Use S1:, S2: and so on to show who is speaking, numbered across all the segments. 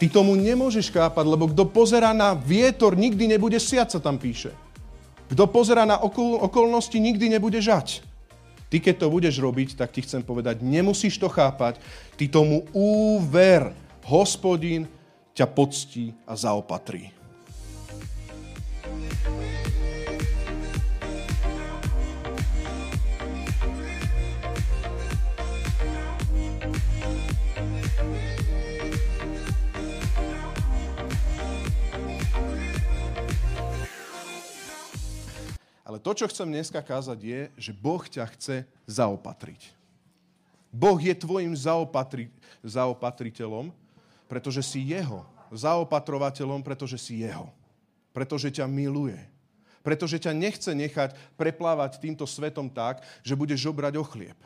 S1: Ty tomu nemôžeš chápať, lebo kto pozera na vietor, nikdy nebude siať, sa tam píše. Kto pozera na okol, okolnosti, nikdy nebude žať. Ty, keď to budeš robiť, tak ti chcem povedať, nemusíš to chápať, ty tomu úver. Hospodin ťa poctí a zaopatrí. Ale to, čo chcem dneska kázať, je, že Boh ťa chce zaopatriť. Boh je tvojim zaopatri, zaopatriteľom, pretože si Jeho. Zaopatrovateľom, pretože si Jeho. Pretože ťa miluje. Pretože ťa nechce nechať preplávať týmto svetom tak, že budeš žobrať o chlieb.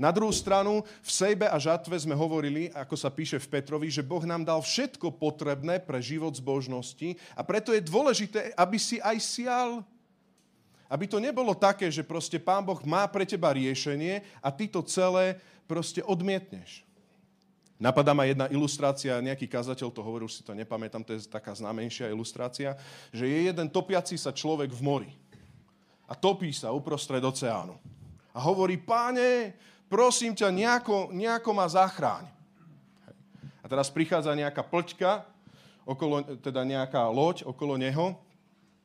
S1: Na druhú stranu, v sejbe a žatve sme hovorili, ako sa píše v Petrovi, že Boh nám dal všetko potrebné pre život zbožnosti a preto je dôležité, aby si aj sial aby to nebolo také, že proste Pán Boh má pre teba riešenie a ty to celé proste odmietneš. Napadá ma jedna ilustrácia, nejaký kazateľ to hovoril, už si to nepamätám, to je taká známejšia ilustrácia, že je jeden topiaci sa človek v mori a topí sa uprostred oceánu. A hovorí, páne, prosím ťa, nejako, nejako ma zachráň. A teraz prichádza nejaká plťka, okolo, teda nejaká loď okolo neho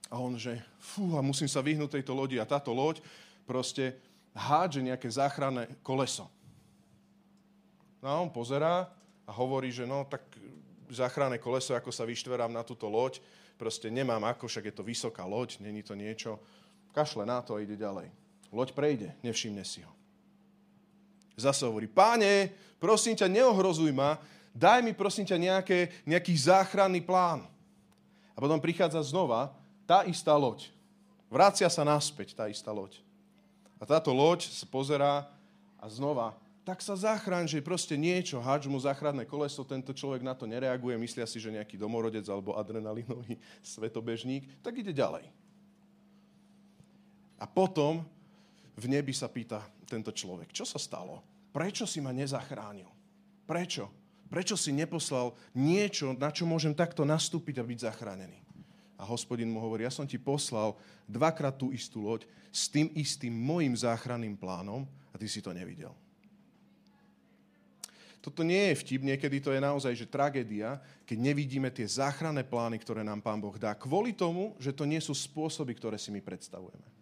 S1: a on, že fú, a musím sa vyhnúť tejto lodi. A táto loď proste hádže nejaké záchranné koleso. No a on pozerá a hovorí, že no tak záchranné koleso, ako sa vyštverám na túto loď, proste nemám ako, však je to vysoká loď, není to niečo. Kašle na to a ide ďalej. Loď prejde, nevšimne si ho. Zase hovorí, páne, prosím ťa, neohrozuj ma, daj mi prosím ťa nejaké, nejaký záchranný plán. A potom prichádza znova tá istá loď. Vracia sa naspäť tá istá loď. A táto loď sa pozerá a znova, tak sa zachráň, že proste niečo, háč mu záchranné koleso, tento človek na to nereaguje, myslia si, že nejaký domorodec alebo adrenalinový svetobežník, tak ide ďalej. A potom v nebi sa pýta tento človek, čo sa stalo? Prečo si ma nezachránil? Prečo? Prečo si neposlal niečo, na čo môžem takto nastúpiť a byť zachránený? A hospodin mu hovorí, ja som ti poslal dvakrát tú istú loď s tým istým môjim záchranným plánom a ty si to nevidel. Toto nie je vtip, niekedy to je naozaj že tragédia, keď nevidíme tie záchranné plány, ktoré nám Pán Boh dá, kvôli tomu, že to nie sú spôsoby, ktoré si my predstavujeme.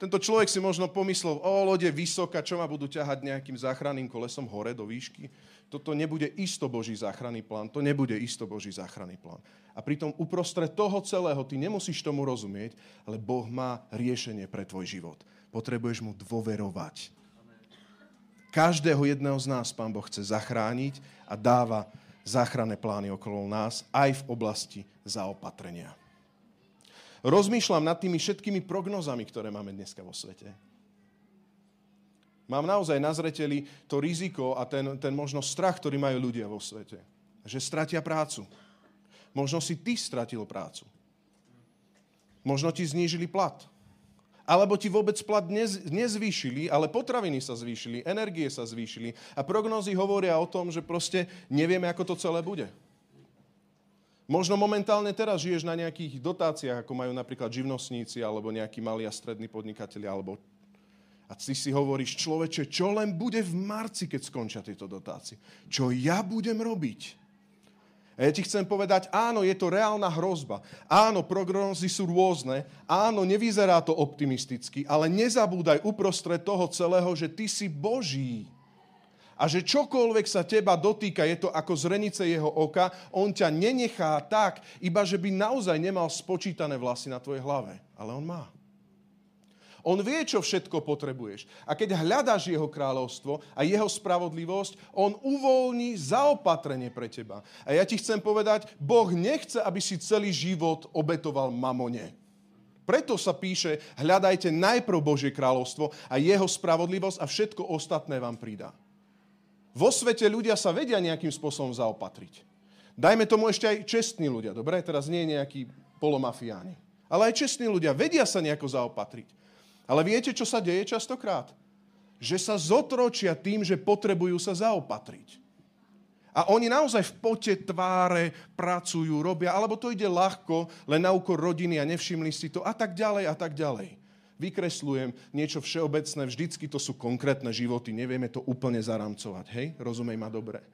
S1: Tento človek si možno pomyslel, o, lode vysoká, čo ma budú ťahať nejakým záchranným kolesom hore do výšky. Toto nebude isto Boží záchranný plán, to nebude isto Boží záchranný plán. A pritom uprostred toho celého ty nemusíš tomu rozumieť, ale Boh má riešenie pre tvoj život. Potrebuješ mu dôverovať. Každého jedného z nás Pán Boh chce zachrániť a dáva záchranné plány okolo nás aj v oblasti zaopatrenia rozmýšľam nad tými všetkými prognozami, ktoré máme dneska vo svete. Mám naozaj na zreteli to riziko a ten, ten možno strach, ktorý majú ľudia vo svete. Že stratia prácu. Možno si ty stratil prácu. Možno ti znížili plat. Alebo ti vôbec plat nez, nezvýšili, ale potraviny sa zvýšili, energie sa zvýšili a prognózy hovoria o tom, že proste nevieme, ako to celé bude. Možno momentálne teraz žiješ na nejakých dotáciách, ako majú napríklad živnostníci alebo nejakí malí a strední podnikatelia. Alebo... A ty si hovoríš, človeče, čo len bude v marci, keď skončia tieto dotácie? Čo ja budem robiť? A ja ti chcem povedať, áno, je to reálna hrozba. Áno, prognózy sú rôzne. Áno, nevyzerá to optimisticky, ale nezabúdaj uprostred toho celého, že ty si Boží a že čokoľvek sa teba dotýka, je to ako zrenice jeho oka, on ťa nenechá tak, iba že by naozaj nemal spočítané vlasy na tvojej hlave. Ale on má. On vie, čo všetko potrebuješ. A keď hľadáš jeho kráľovstvo a jeho spravodlivosť, on uvoľní zaopatrenie pre teba. A ja ti chcem povedať, Boh nechce, aby si celý život obetoval mamone. Preto sa píše, hľadajte najprv Božie kráľovstvo a jeho spravodlivosť a všetko ostatné vám pridá. Vo svete ľudia sa vedia nejakým spôsobom zaopatriť. Dajme tomu ešte aj čestní ľudia, dobre? Teraz nie nejakí polomafiáni. Ale aj čestní ľudia vedia sa nejako zaopatriť. Ale viete, čo sa deje častokrát? Že sa zotročia tým, že potrebujú sa zaopatriť. A oni naozaj v pote tváre pracujú, robia, alebo to ide ľahko, len na úkor rodiny a nevšimli si to a tak ďalej a tak ďalej. Vykresľujem niečo všeobecné, vždycky to sú konkrétne životy, nevieme to úplne zaramcovať, hej? Rozumej ma dobre.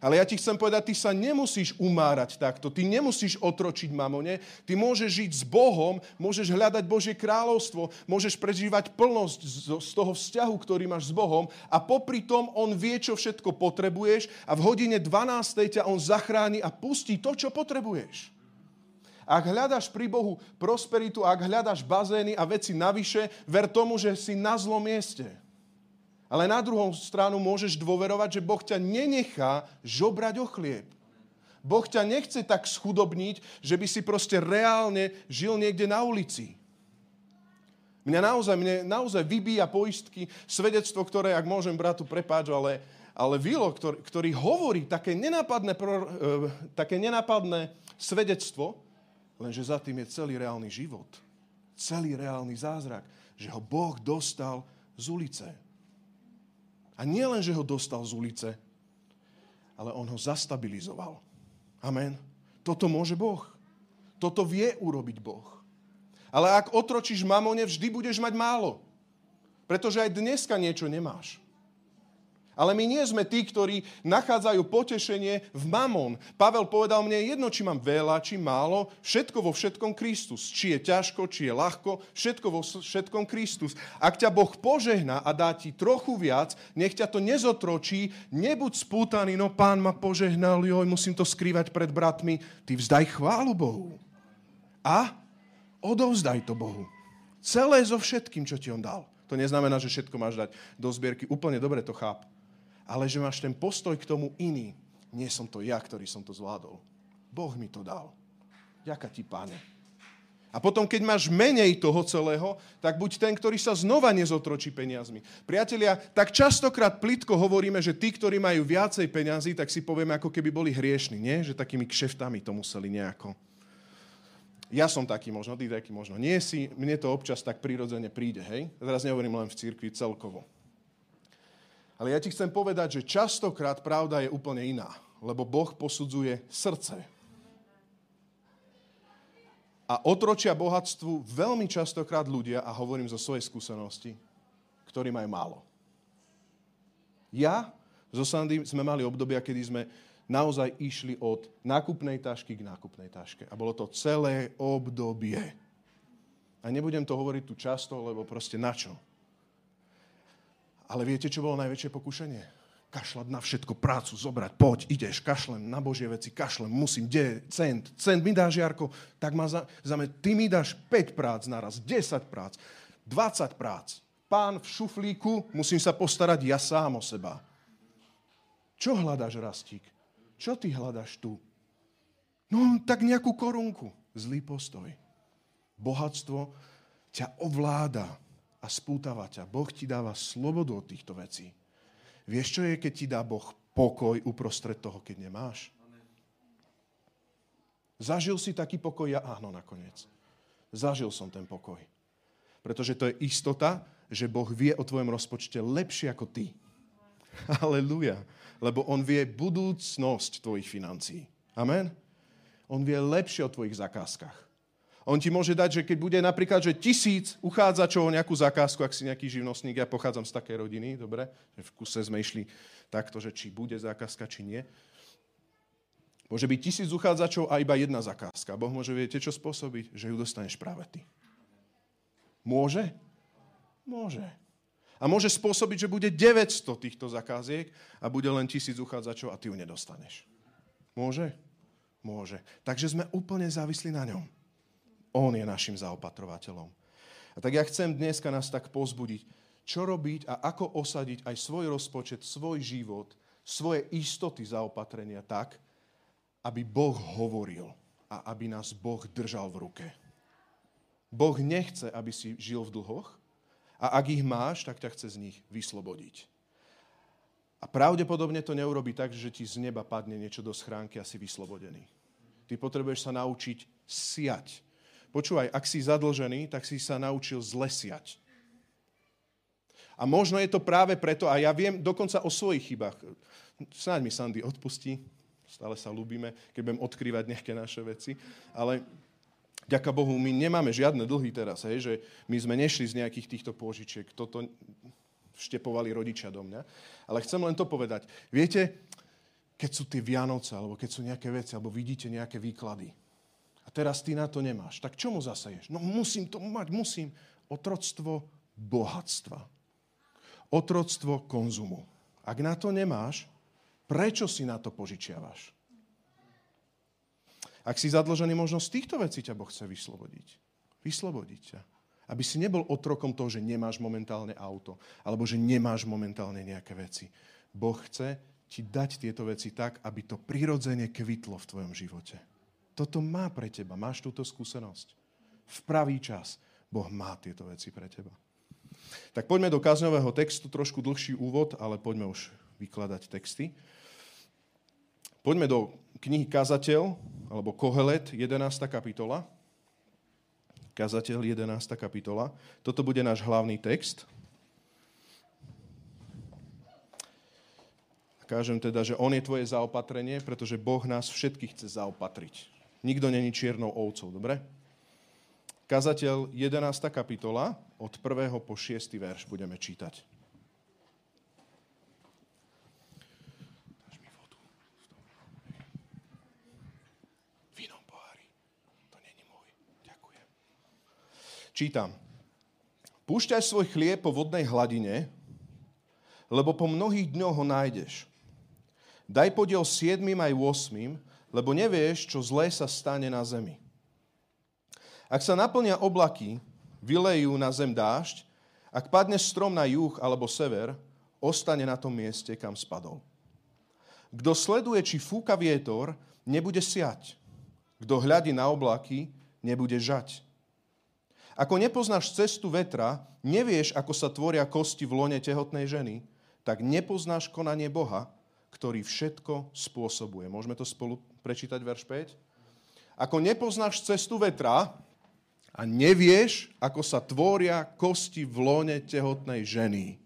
S1: Ale ja ti chcem povedať, ty sa nemusíš umárať takto, ty nemusíš otročiť mamone, ty môžeš žiť s Bohom, môžeš hľadať Božie kráľovstvo, môžeš prežívať plnosť z toho vzťahu, ktorý máš s Bohom a popri tom On vie, čo všetko potrebuješ a v hodine 12. ťa On zachráni a pustí to, čo potrebuješ. Ak hľadaš pri Bohu prosperitu, ak hľadaš bazény a veci navyše, ver tomu, že si na zlom mieste. Ale na druhou stranu môžeš dôverovať, že Boh ťa nenechá žobrať o chlieb. Boh ťa nechce tak schudobniť, že by si proste reálne žil niekde na ulici. Mňa naozaj, mne naozaj vybíja poistky svedectvo, ktoré, ak môžem bratu prepáč, ale, ale Vilo, ktorý, ktorý hovorí také nenápadné, e, také nenápadné svedectvo, lenže za tým je celý reálny život. Celý reálny zázrak, že ho Boh dostal z ulice. A nie len, že ho dostal z ulice, ale on ho zastabilizoval. Amen. Toto môže Boh. Toto vie urobiť Boh. Ale ak otročíš mamone, vždy budeš mať málo. Pretože aj dneska niečo nemáš. Ale my nie sme tí, ktorí nachádzajú potešenie v mamon. Pavel povedal mne, jedno, či mám veľa, či málo, všetko vo všetkom Kristus. Či je ťažko, či je ľahko, všetko vo všetkom Kristus. Ak ťa Boh požehná a dá ti trochu viac, nech ťa to nezotročí, nebuď spútaný, no pán ma požehnal, joj, musím to skrývať pred bratmi. Ty vzdaj chválu Bohu. A odovzdaj to Bohu. Celé so všetkým, čo ti on dal. To neznamená, že všetko máš dať do zbierky. Úplne dobre to cháp ale že máš ten postoj k tomu iný. Nie som to ja, ktorý som to zvládol. Boh mi to dal. Ďaká ti, páne. A potom, keď máš menej toho celého, tak buď ten, ktorý sa znova nezotročí peniazmi. Priatelia, tak častokrát plitko hovoríme, že tí, ktorí majú viacej peniazy, tak si povieme, ako keby boli hriešni, nie? Že takými kšeftami to museli nejako. Ja som taký možno, ty taký možno nie si. Mne to občas tak prirodzene príde, hej? Teraz nehovorím len v cirkvi celkovo. Ale ja ti chcem povedať, že častokrát pravda je úplne iná, lebo Boh posudzuje srdce. A otročia bohatstvu veľmi častokrát ľudia, a hovorím zo svojej skúsenosti, ktorí majú málo. Ja zo Sandy sme mali obdobia, kedy sme naozaj išli od nákupnej tašky k nákupnej taške. A bolo to celé obdobie. A nebudem to hovoriť tu často, lebo proste na čo? Ale viete, čo bolo najväčšie pokušenie? Kašľať na všetko, prácu zobrať, poď, ideš, kašlem na Božie veci, kašlem, musím, kde, cent, cent mi dáš, Jarko, tak ma za, za me, ty mi dáš 5 prác naraz, 10 prác, 20 prác. Pán v šuflíku, musím sa postarať ja sám o seba. Čo hľadaš, Rastík? Čo ty hľadaš tu? No, tak nejakú korunku. Zlý postoj. Bohatstvo ťa ovláda a spútava ťa. Boh ti dáva slobodu od týchto vecí. Vieš, čo je, keď ti dá Boh pokoj uprostred toho, keď nemáš? Zažil si taký pokoj? Ja áno, nakoniec. Zažil som ten pokoj. Pretože to je istota, že Boh vie o tvojom rozpočte lepšie ako ty. Aleluja. Lebo On vie budúcnosť tvojich financií. Amen. On vie lepšie o tvojich zakázkach. On ti môže dať, že keď bude napríklad, že tisíc uchádzačov o nejakú zakázku, ak si nejaký živnostník, ja pochádzam z takej rodiny, dobre, že v kuse sme išli takto, že či bude zákazka, či nie. Môže byť tisíc uchádzačov a iba jedna zakázka. Boh môže, viete, čo spôsobiť? Že ju dostaneš práve ty. Môže? Môže. A môže spôsobiť, že bude 900 týchto zakáziek a bude len tisíc uchádzačov a ty ju nedostaneš. Môže? Môže. Takže sme úplne závislí na ňom. On je našim zaopatrovateľom. A tak ja chcem dneska nás tak pozbudiť, čo robiť a ako osadiť aj svoj rozpočet, svoj život, svoje istoty zaopatrenia tak, aby Boh hovoril a aby nás Boh držal v ruke. Boh nechce, aby si žil v dlhoch a ak ich máš, tak ťa chce z nich vyslobodiť. A pravdepodobne to neurobi tak, že ti z neba padne niečo do schránky a si vyslobodený. Ty potrebuješ sa naučiť siať Počúvaj, ak si zadlžený, tak si sa naučil zlesiať. A možno je to práve preto, a ja viem dokonca o svojich chybách. Snáď mi Sandy odpustí, stále sa ľúbime, keď budem odkrývať nejaké naše veci, ale ďaká Bohu, my nemáme žiadne dlhy teraz, hej, že my sme nešli z nejakých týchto pôžičiek, toto vštepovali rodičia do mňa. Ale chcem len to povedať. Viete, keď sú tie Vianoce, alebo keď sú nejaké veci, alebo vidíte nejaké výklady, a teraz ty na to nemáš, tak čomu zaseješ? No musím to mať, musím. Otroctvo bohatstva otroctvo konzumu. Ak na to nemáš, prečo si na to požičiavaš? Ak si zadlžený, možno z týchto vecí ťa Boh chce vyslobodiť. Vyslobodiť ťa. Aby si nebol otrokom toho, že nemáš momentálne auto, alebo že nemáš momentálne nejaké veci. Boh chce ti dať tieto veci tak, aby to prirodzene kvitlo v tvojom živote. Toto má pre teba. Máš túto skúsenosť. V pravý čas Boh má tieto veci pre teba. Tak poďme do kazňového textu, trošku dlhší úvod, ale poďme už vykladať texty. Poďme do knihy Kazateľ, alebo Kohelet, 11. kapitola. Kazateľ, 11. kapitola. Toto bude náš hlavný text. Kážem teda, že On je tvoje zaopatrenie, pretože Boh nás všetkých chce zaopatriť. Nikto není čiernou ovcou, dobre? Kazateľ 11. kapitola, od 1. po 6. verš budeme čítať. Čítam. Púšťaj svoj chlieb po vodnej hladine, lebo po mnohých dňoch ho nájdeš. Daj podiel siedmým aj 8, lebo nevieš, čo zlé sa stane na zemi. Ak sa naplnia oblaky, vylejú na zem dážď, ak padne strom na juh alebo sever, ostane na tom mieste, kam spadol. Kto sleduje, či fúka vietor, nebude siať. Kto hľadí na oblaky, nebude žať. Ako nepoznáš cestu vetra, nevieš, ako sa tvoria kosti v lone tehotnej ženy, tak nepoznáš konanie Boha, ktorý všetko spôsobuje. Môžeme to spolu prečítať, verš 5? Ako nepoznáš cestu vetra, a nevieš, ako sa tvoria kosti v lone tehotnej ženy,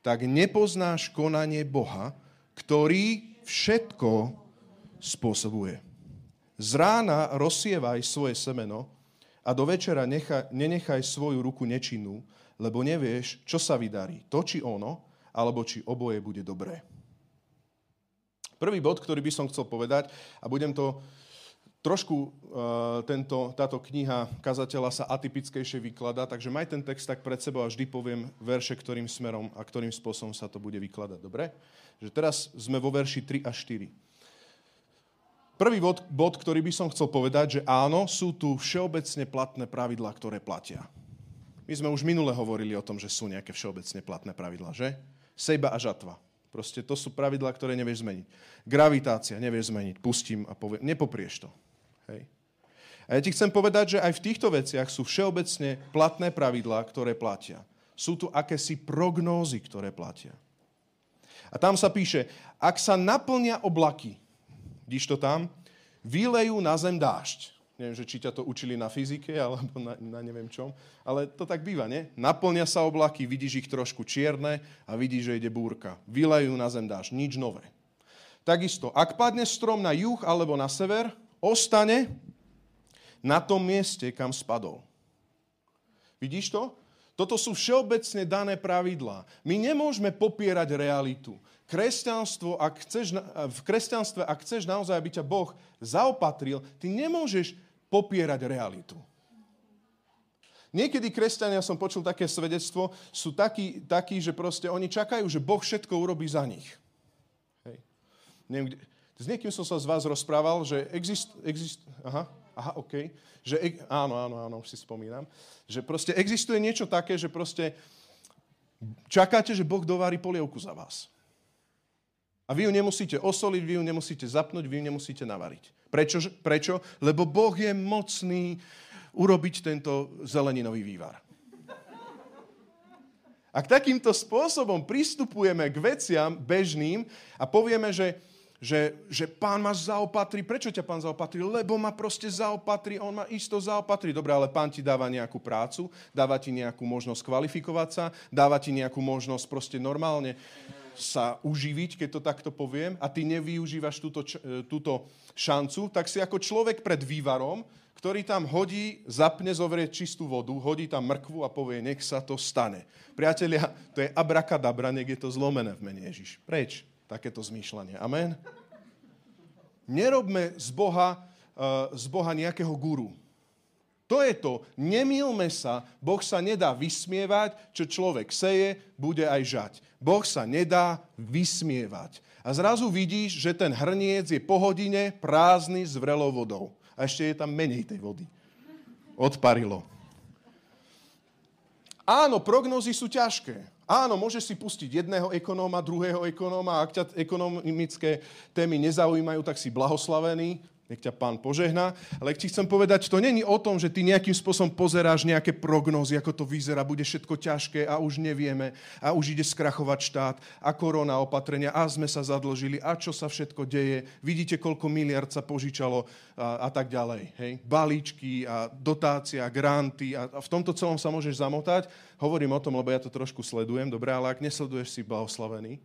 S1: tak nepoznáš konanie Boha, ktorý všetko spôsobuje. Z rána rozsievaj svoje semeno a do večera nechaj, nenechaj svoju ruku nečinnú, lebo nevieš, čo sa vydarí, to či ono, alebo či oboje bude dobré. Prvý bod, ktorý by som chcel povedať, a budem to Trošku uh, tento, táto kniha kazateľa sa atypickejšie vykladá, takže maj ten text tak pred sebou a vždy poviem verše, ktorým smerom a ktorým spôsobom sa to bude vykladať. Dobre? Že teraz sme vo verši 3 a 4. Prvý bod, bod, ktorý by som chcel povedať, že áno, sú tu všeobecne platné pravidlá, ktoré platia. My sme už minule hovorili o tom, že sú nejaké všeobecne platné pravidlá, že? Sejba a žatva. Proste to sú pravidlá, ktoré nevieš zmeniť. Gravitácia nevieš zmeniť. Pustím a poviem. Nepoprieš to. Hej. A ja ti chcem povedať, že aj v týchto veciach sú všeobecne platné pravidlá, ktoré platia. Sú tu akési prognózy, ktoré platia. A tam sa píše, ak sa naplnia oblaky, vidíš to tam, vylejú na zem dážď. Neviem, že či ťa to učili na fyzike alebo na, na neviem čom, ale to tak býva, nie? Naplnia sa oblaky, vidíš ich trošku čierne a vidíš, že ide búrka. Vylejú na zem dážď, nič nové. Takisto, ak padne strom na juh alebo na sever, ostane na tom mieste, kam spadol. Vidíš to? Toto sú všeobecne dané pravidlá. My nemôžeme popierať realitu. Kresťanstvo, ak chceš, v kresťanstve, ak chceš naozaj, aby ťa Boh zaopatril, ty nemôžeš popierať realitu. Niekedy kresťania, som počul také svedectvo, sú takí, takí že proste oni čakajú, že Boh všetko urobí za nich. Hej. Neviem, kde, s niekým som sa z vás rozprával, že exist, exist, aha, aha, OK, že, áno, áno, áno, už si spomínam, že proste existuje niečo také, že proste čakáte, že Boh dovári polievku za vás. A vy ju nemusíte osoliť, vy ju nemusíte zapnúť, vy ju nemusíte navariť. Prečo? Prečo? Lebo Boh je mocný urobiť tento zeleninový vývar. Ak takýmto spôsobom pristupujeme k veciam bežným a povieme, že že, že pán ma zaopatrí. Prečo ťa pán zaopatrí? Lebo ma proste zaopatrí, on ma isto zaopatrí. Dobre, ale pán ti dáva nejakú prácu, dáva ti nejakú možnosť kvalifikovať sa, dáva ti nejakú možnosť proste normálne sa uživiť, keď to takto poviem, a ty nevyužívaš túto, e, túto šancu, tak si ako človek pred vývarom, ktorý tam hodí, zapne, zovrie čistú vodu, hodí tam mrkvu a povie, nech sa to stane. Priatelia, to je abrakadabra, nech je to zlomené v mene Ježiš. Preč takéto zmýšľanie. Amen? Nerobme z Boha, uh, z Boha nejakého guru. To je to. Nemilme sa. Boh sa nedá vysmievať, čo človek seje, bude aj žať. Boh sa nedá vysmievať. A zrazu vidíš, že ten hrniec je po hodine prázdny s vrelou vodou. A ešte je tam menej tej vody. Odparilo. Áno, prognózy sú ťažké. Áno, môžeš si pustiť jedného ekonóma, druhého ekonóma. Ak ťa ekonomické témy nezaujímajú, tak si blahoslavený. Nech ťa pán požehná. Ale ti chcem povedať, to není o tom, že ty nejakým spôsobom pozeráš nejaké prognózy, ako to vyzerá, bude všetko ťažké a už nevieme a už ide skrachovať štát a korona opatrenia a sme sa zadlžili a čo sa všetko deje. Vidíte, koľko miliard sa požičalo a, a tak ďalej. Hej? Balíčky a dotácia, granty a, a v tomto celom sa môžeš zamotať. Hovorím o tom, lebo ja to trošku sledujem, dobre, ale ak nesleduješ si blahoslavený,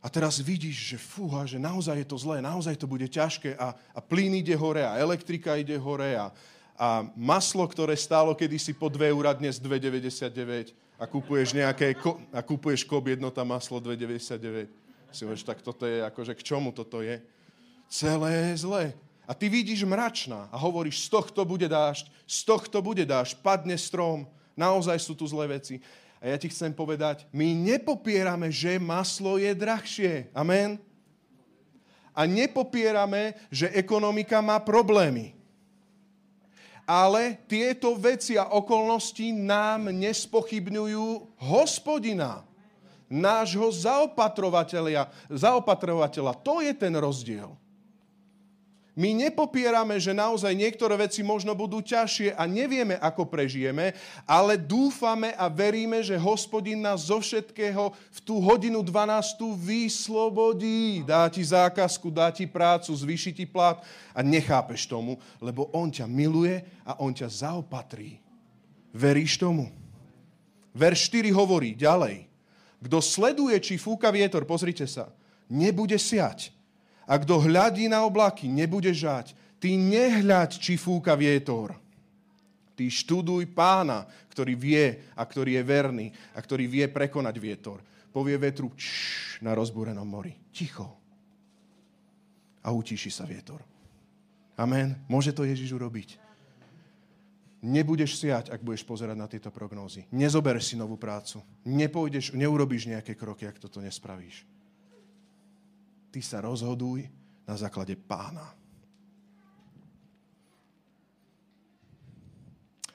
S1: a teraz vidíš, že fúha, že naozaj je to zlé, naozaj to bude ťažké a, a plyn ide hore a elektrika ide hore a, a maslo, ktoré stálo kedysi po 2 eur, dnes 2,99 a kúpuješ nejaké, a kúpuješ kop jednota maslo 2,99. Si hovoríš, tak toto je akože k čomu toto je? Celé je zlé. A ty vidíš mračná a hovoríš, z tohto bude dážď, z tohto bude dážď, padne strom, naozaj sú tu zlé veci. A ja ti chcem povedať, my nepopierame, že maslo je drahšie. Amen? A nepopierame, že ekonomika má problémy. Ale tieto veci a okolnosti nám nespochybňujú hospodina, nášho zaopatrovateľa. zaopatrovateľa. To je ten rozdiel. My nepopierame, že naozaj niektoré veci možno budú ťažšie a nevieme, ako prežijeme, ale dúfame a veríme, že hospodin nás zo všetkého v tú hodinu 12 vyslobodí. Dá ti zákazku, dá ti prácu, zvýši ti plat a nechápeš tomu, lebo on ťa miluje a on ťa zaopatrí. Veríš tomu? Verš 4 hovorí ďalej. Kto sleduje, či fúka vietor, pozrite sa, nebude siať a kto hľadí na oblaky, nebude žať. Ty nehľaď, či fúka vietor. Ty študuj pána, ktorý vie a ktorý je verný a ktorý vie prekonať vietor. Povie vetru čš, na rozbúrenom mori. Ticho. A utíši sa vietor. Amen. Môže to Ježiš urobiť. Nebudeš siať, ak budeš pozerať na tieto prognózy. Nezobereš si novú prácu. Nepôjdeš, neurobíš nejaké kroky, ak toto nespravíš. Ty sa rozhoduj na základe pána.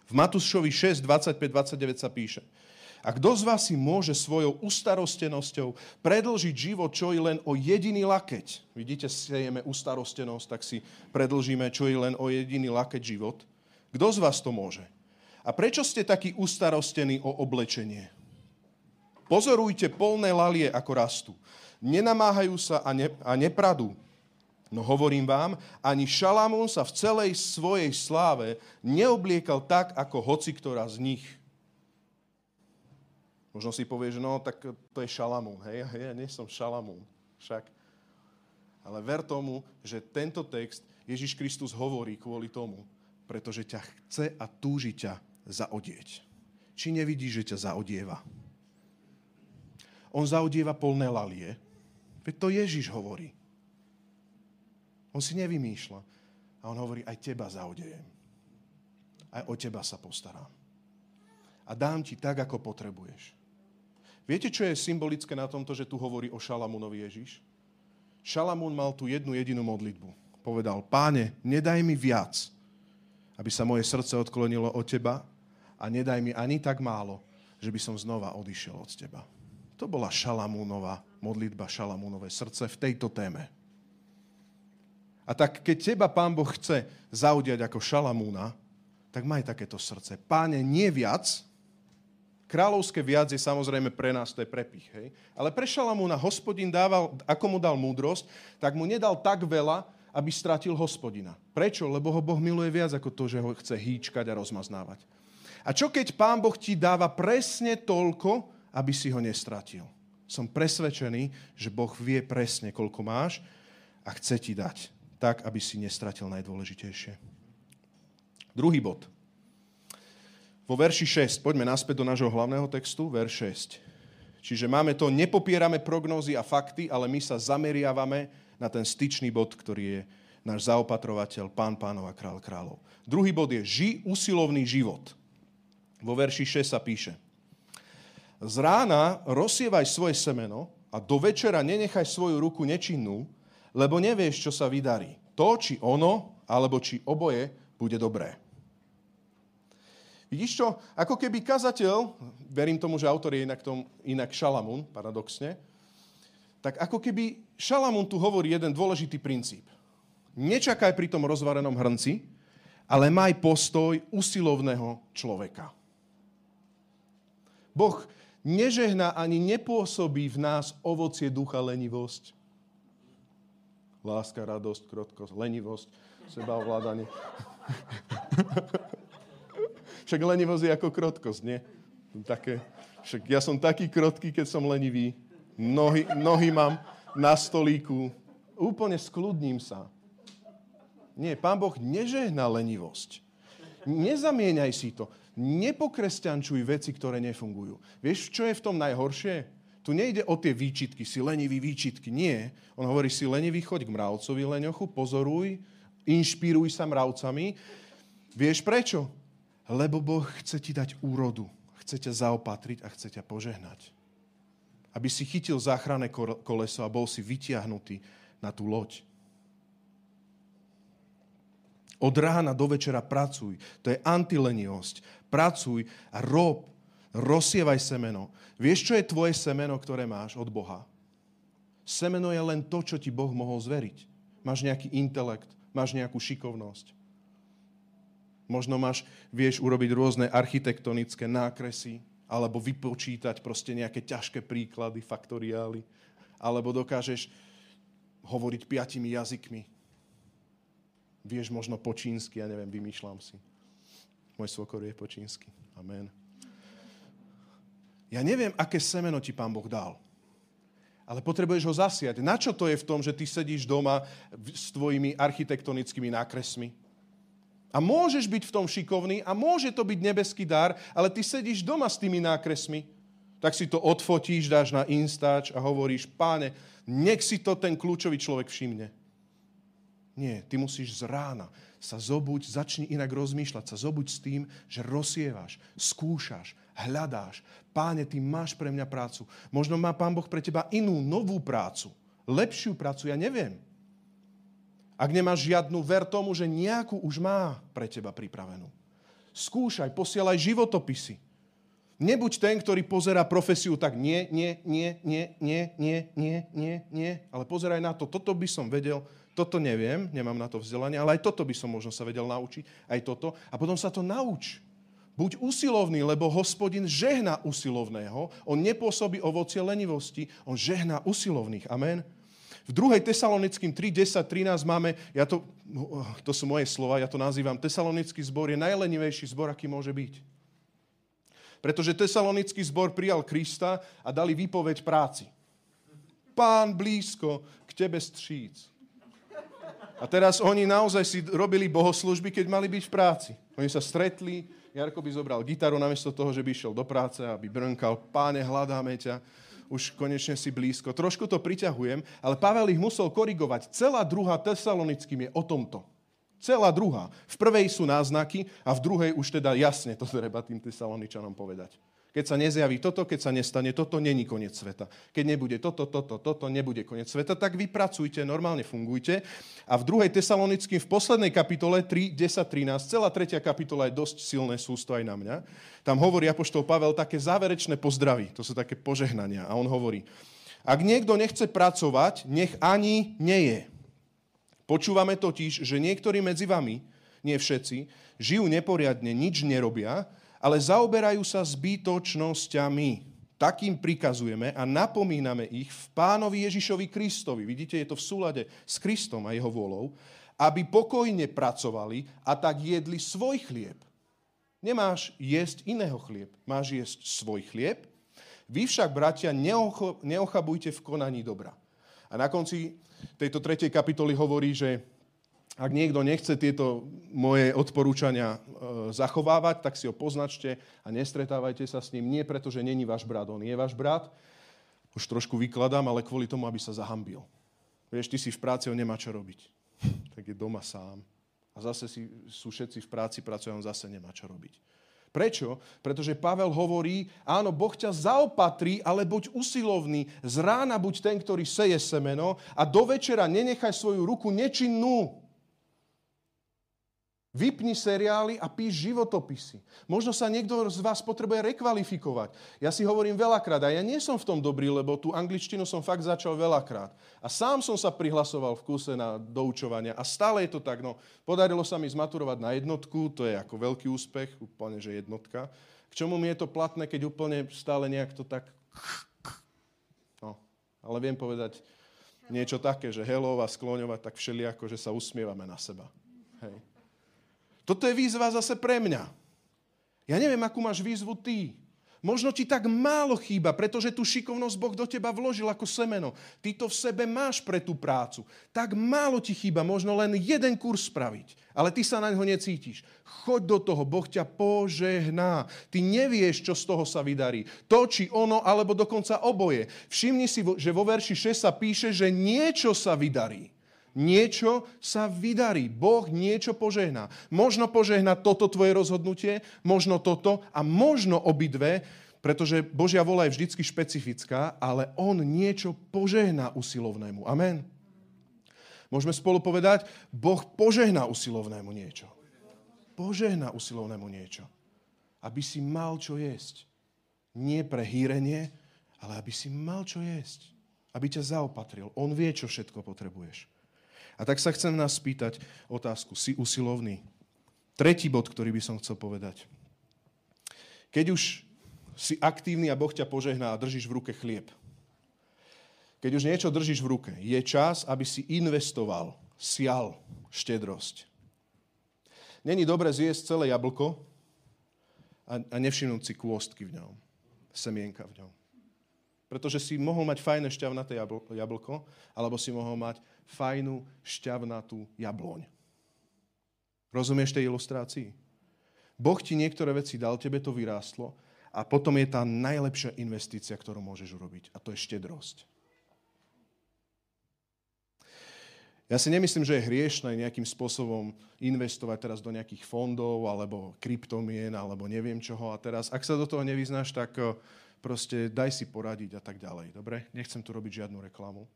S1: V Matúšovi 6, 25, 29 sa píše. A kto z vás si môže svojou ustarostenosťou predlžiť život čo i len o jediný lakeť? Vidíte, sejeme ustarostenosť, tak si predlžíme čo i len o jediný lakeť život. Kto z vás to môže? A prečo ste takí ustarostení o oblečenie? Pozorujte polné lalie, ako rastú nenamáhajú sa a, ne, a nepradú. No hovorím vám, ani Šalamún sa v celej svojej sláve neobliekal tak, ako hoci ktorá z nich. Možno si povieš, no tak to je Šalamún. Hej, ja nie som Šalamún. Však. Ale ver tomu, že tento text Ježiš Kristus hovorí kvôli tomu, pretože ťa chce a túži ťa zaodieť. Či nevidíš, že ťa zaodieva? On zaodieva polné lalie, Veď to Ježiš hovorí. On si nevymýšľa. A on hovorí, aj teba zaodejem. Aj o teba sa postarám. A dám ti tak, ako potrebuješ. Viete, čo je symbolické na tomto, že tu hovorí o Šalamúnovi Ježiš? Šalamún mal tú jednu jedinú modlitbu. Povedal, páne, nedaj mi viac, aby sa moje srdce odklonilo od teba a nedaj mi ani tak málo, že by som znova odišiel od teba. To bola Šalamúnova modlitba, Šalamúnové srdce v tejto téme. A tak keď teba Pán Boh chce zaudiať ako Šalamúna, tak maj takéto srdce. Páne, nie viac, kráľovské viac je samozrejme pre nás, to je prepich. Hej? Ale pre Šalamúna hospodin dával, ako mu dal múdrosť, tak mu nedal tak veľa, aby stratil hospodina. Prečo? Lebo ho Boh miluje viac ako to, že ho chce hýčkať a rozmaznávať. A čo keď pán Boh ti dáva presne toľko, aby si ho nestratil? Som presvedčený, že Boh vie presne, koľko máš a chce ti dať tak, aby si nestratil najdôležitejšie. Druhý bod. Vo verši 6, poďme naspäť do nášho hlavného textu, verš 6. Čiže máme to, nepopierame prognózy a fakty, ale my sa zameriavame na ten styčný bod, ktorý je náš zaopatrovateľ, pán pánov a král kráľov. Druhý bod je, ži usilovný život. Vo verši 6 sa píše, z rána rozsievaj svoje semeno a do večera nenechaj svoju ruku nečinnú, lebo nevieš, čo sa vydarí. To, či ono, alebo či oboje, bude dobré. Vidíš čo? Ako keby kazateľ, verím tomu, že autor je inak, tom, inak Šalamún, paradoxne, tak ako keby Šalamún tu hovorí jeden dôležitý princíp. Nečakaj pri tom rozvarenom hrnci, ale maj postoj usilovného človeka. Boh nežehná ani nepôsobí v nás ovocie ducha lenivosť. Láska, radosť, krotkosť, lenivosť, sebaovládanie. Však lenivosť je ako krotkosť, nie? Také, však ja som taký krotký, keď som lenivý. Nohy, nohy mám na stolíku. Úplne skľudním sa. Nie, pán Boh nežehná lenivosť. Nezamieňaj si to. Nepokresťančuj veci, ktoré nefungujú. Vieš, čo je v tom najhoršie? Tu nejde o tie výčitky, si lenivý výčitky. Nie. On hovorí, si lenivý, choď k mravcovi leňochu, pozoruj, inšpiruj sa mravcami. Vieš prečo? Lebo Boh chce ti dať úrodu. Chce ťa zaopatriť a chce ťa požehnať. Aby si chytil záchranné koleso a bol si vytiahnutý na tú loď. Od rána do večera pracuj. To je antileniosť. Pracuj a rob. Rozsievaj semeno. Vieš, čo je tvoje semeno, ktoré máš od Boha? Semeno je len to, čo ti Boh mohol zveriť. Máš nejaký intelekt, máš nejakú šikovnosť. Možno máš, vieš urobiť rôzne architektonické nákresy, alebo vypočítať proste nejaké ťažké príklady, faktoriály, alebo dokážeš hovoriť piatimi jazykmi. Vieš možno po čínsky, ja neviem, vymýšľam si. Môj svokor je po čínsky. Amen. Ja neviem, aké semeno ti pán Boh dal. Ale potrebuješ ho zasiať. Na čo to je v tom, že ty sedíš doma s tvojimi architektonickými nákresmi? A môžeš byť v tom šikovný a môže to byť nebeský dar, ale ty sedíš doma s tými nákresmi, tak si to odfotíš, dáš na Instač a hovoríš, páne, nech si to ten kľúčový človek všimne. Nie, ty musíš z rána sa zobuť, začni inak rozmýšľať, sa zobuď s tým, že rozsievaš, skúšaš, hľadáš. Páne, ty máš pre mňa prácu. Možno má Pán Boh pre teba inú, novú prácu. Lepšiu prácu, ja neviem. Ak nemáš žiadnu, ver tomu, že nejakú už má pre teba pripravenú. Skúšaj, posielaj životopisy. Nebuď ten, ktorý pozera profesiu tak nie, nie, nie, nie, nie, nie, nie, nie, nie, ale pozeraj na to, toto by som vedel, toto neviem, nemám na to vzdelanie, ale aj toto by som možno sa vedel naučiť, aj toto. A potom sa to nauč. Buď usilovný, lebo hospodin žehná usilovného. On nepôsobí ovocie lenivosti, on žehná usilovných. Amen. V 2. Tesalonickým 3, 10, 13 máme, ja to, to sú moje slova, ja to nazývam, tesalonický zbor je najlenivejší zbor, aký môže byť. Pretože tesalonický zbor prijal Krista a dali výpoveď práci. Pán blízko, k tebe stříc. A teraz oni naozaj si robili bohoslužby, keď mali byť v práci. Oni sa stretli, Jarko by zobral gitaru namiesto toho, že by išiel do práce, aby brnkal, páne, hľadáme ťa už konečne si blízko. Trošku to priťahujem, ale Pavel ich musel korigovať. Celá druhá tesalonickým je o tomto. Celá druhá. V prvej sú náznaky a v druhej už teda jasne to treba tým tesaloničanom povedať. Keď sa nezjaví toto, keď sa nestane toto, není koniec sveta. Keď nebude toto, toto, toto, nebude koniec sveta, tak vy pracujte, normálne fungujte. A v druhej tesalonickým, v poslednej kapitole 3, 10, 13, celá tretia kapitola je dosť silné sústo aj na mňa. Tam hovorí apoštol Pavel také záverečné pozdravy, to sú také požehnania. A on hovorí, ak niekto nechce pracovať, nech ani neje. Počúvame totiž, že niektorí medzi vami, nie všetci, žijú neporiadne, nič nerobia, ale zaoberajú sa zbytočnosťami. Takým prikazujeme a napomíname ich v pánovi Ježišovi Kristovi. Vidíte, je to v súlade s Kristom a jeho vôľou, aby pokojne pracovali a tak jedli svoj chlieb. Nemáš jesť iného chlieb, máš jesť svoj chlieb. Vy však, bratia, neochabujte v konaní dobra. A na konci tejto tretej kapitoly hovorí, že ak niekto nechce tieto moje odporúčania e, zachovávať, tak si ho poznačte a nestretávajte sa s ním. Nie preto, že není váš brat, on je váš brat. Už trošku vykladám, ale kvôli tomu, aby sa zahambil. Vieš, ty si v práci, on nemá čo robiť. tak je doma sám. A zase si, sú všetci v práci, pracujú, on zase nemá čo robiť. Prečo? Pretože Pavel hovorí, áno, Boh ťa zaopatrí, ale buď usilovný. Z rána buď ten, ktorý seje semeno a do večera nenechaj svoju ruku nečinnú. Vypni seriály a píš životopisy. Možno sa niekto z vás potrebuje rekvalifikovať. Ja si hovorím veľakrát a ja nie som v tom dobrý, lebo tú angličtinu som fakt začal veľakrát. A sám som sa prihlasoval v kuse na doučovania a stále je to tak. No, podarilo sa mi zmaturovať na jednotku, to je ako veľký úspech, úplne, že jednotka. K čomu mi je to platné, keď úplne stále nejak to tak... No, ale viem povedať niečo také, že hello a skloňovať tak všelijako, že sa usmievame na seba. Hej. Toto je výzva zase pre mňa. Ja neviem, akú máš výzvu ty. Možno ti tak málo chýba, pretože tú šikovnosť Boh do teba vložil ako semeno. Ty to v sebe máš pre tú prácu. Tak málo ti chýba, možno len jeden kurz spraviť. Ale ty sa na ňo necítiš. Choď do toho, Boh ťa požehná. Ty nevieš, čo z toho sa vydarí. To, či ono, alebo dokonca oboje. Všimni si, že vo verši 6 sa píše, že niečo sa vydarí niečo sa vydarí. Boh niečo požehná. Možno požehná toto tvoje rozhodnutie, možno toto a možno obidve, pretože Božia vola je vždycky špecifická, ale On niečo požehná usilovnému. Amen. Môžeme spolu povedať, Boh požehná usilovnému niečo. Požehná usilovnému niečo. Aby si mal čo jesť. Nie pre hýrenie, ale aby si mal čo jesť. Aby ťa zaopatril. On vie, čo všetko potrebuješ. A tak sa chcem nás spýtať otázku. Si usilovný? Tretí bod, ktorý by som chcel povedať. Keď už si aktívny a Boh ťa požehná a držíš v ruke chlieb, keď už niečo držíš v ruke, je čas, aby si investoval, sial štedrosť. Není dobre zjesť celé jablko a, a nevšimnúť si kôstky v ňom, semienka v ňom. Pretože si mohol mať fajné šťavnaté jablko, alebo si mohol mať fajnú šťavnatú jabloň. Rozumieš tej ilustrácii? Boh ti niektoré veci dal, tebe to vyrástlo a potom je tá najlepšia investícia, ktorú môžeš urobiť. A to je štedrosť. Ja si nemyslím, že je hriešne nejakým spôsobom investovať teraz do nejakých fondov alebo kryptomien alebo neviem čoho. A teraz, ak sa do toho nevyznáš, tak proste daj si poradiť a tak ďalej. Dobre? Nechcem tu robiť žiadnu reklamu.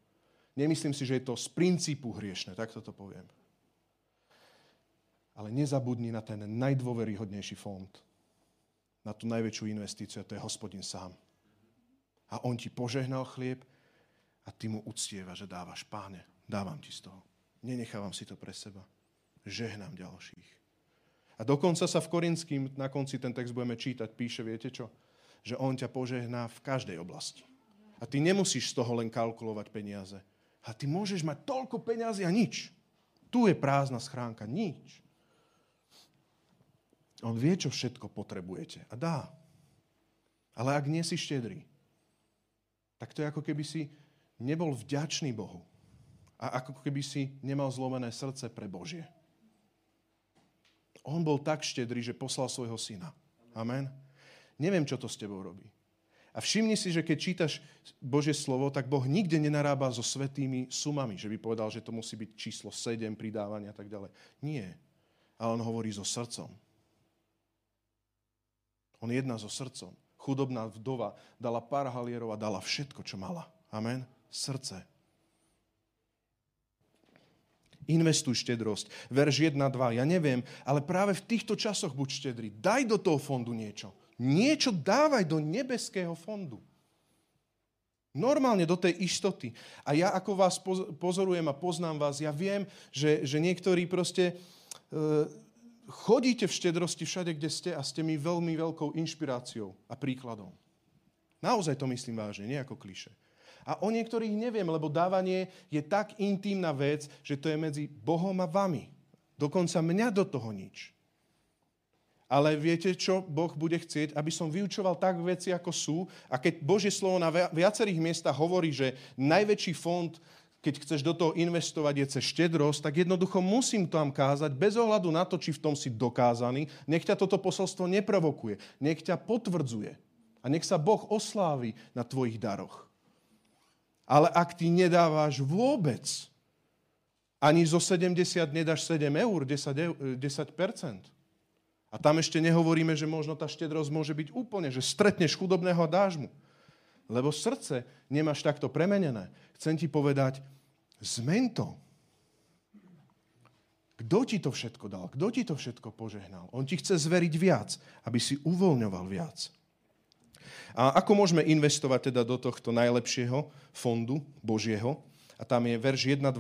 S1: Nemyslím si, že je to z princípu hriešne, tak to poviem. Ale nezabudni na ten najdôveryhodnejší fond, na tú najväčšiu investíciu, a to je hospodin sám. A on ti požehnal chlieb a ty mu uctieva, že dávaš, páne, dávam ti z toho. Nenechávam si to pre seba. Žehnám ďalších. A dokonca sa v Korinským, na konci ten text budeme čítať, píše, viete čo? že On ťa požehná v každej oblasti. A ty nemusíš z toho len kalkulovať peniaze. A ty môžeš mať toľko peniazy a nič. Tu je prázdna schránka, nič. On vie, čo všetko potrebujete a dá. Ale ak nie si štedrý, tak to je ako keby si nebol vďačný Bohu. A ako keby si nemal zlomené srdce pre Božie. On bol tak štedrý, že poslal svojho syna. Amen. Neviem, čo to s tebou robí. A všimni si, že keď čítaš Božie slovo, tak Boh nikde nenarába so svetými sumami, že by povedal, že to musí byť číslo 7, pridávania a tak ďalej. Nie. Ale on hovorí so srdcom. On jedná so srdcom. Chudobná vdova dala pár halierov a dala všetko, čo mala. Amen. Srdce. Investuj štedrosť. Verš 1, 2. Ja neviem, ale práve v týchto časoch buď štedrý. Daj do toho fondu niečo. Niečo dávaj do nebeského fondu. Normálne do tej istoty. A ja ako vás pozorujem a poznám vás, ja viem, že, že niektorí proste e, chodíte v štedrosti všade, kde ste a ste mi veľmi veľkou inšpiráciou a príkladom. Naozaj to myslím vážne, nie ako kliše. A o niektorých neviem, lebo dávanie je tak intimná vec, že to je medzi Bohom a vami. Dokonca mňa do toho nič. Ale viete, čo Boh bude chcieť? Aby som vyučoval tak veci, ako sú. A keď Božie slovo na viacerých miestach hovorí, že najväčší fond, keď chceš do toho investovať, je cez štedrosť, tak jednoducho musím tam kázať, bez ohľadu na to, či v tom si dokázaný. Nech ťa toto posolstvo neprovokuje. Nech ťa potvrdzuje. A nech sa Boh oslávi na tvojich daroch. Ale ak ty nedávaš vôbec, ani zo 70 nedáš 7 eur, 10, 10%, a tam ešte nehovoríme, že možno tá štedrosť môže byť úplne, že stretneš chudobného a dáš mu. Lebo srdce nemáš takto premenené. Chcem ti povedať, zmen to. Kto ti to všetko dal? Kto ti to všetko požehnal? On ti chce zveriť viac, aby si uvoľňoval viac. A ako môžeme investovať teda do tohto najlepšieho fondu Božieho? A tam je verš 1.2.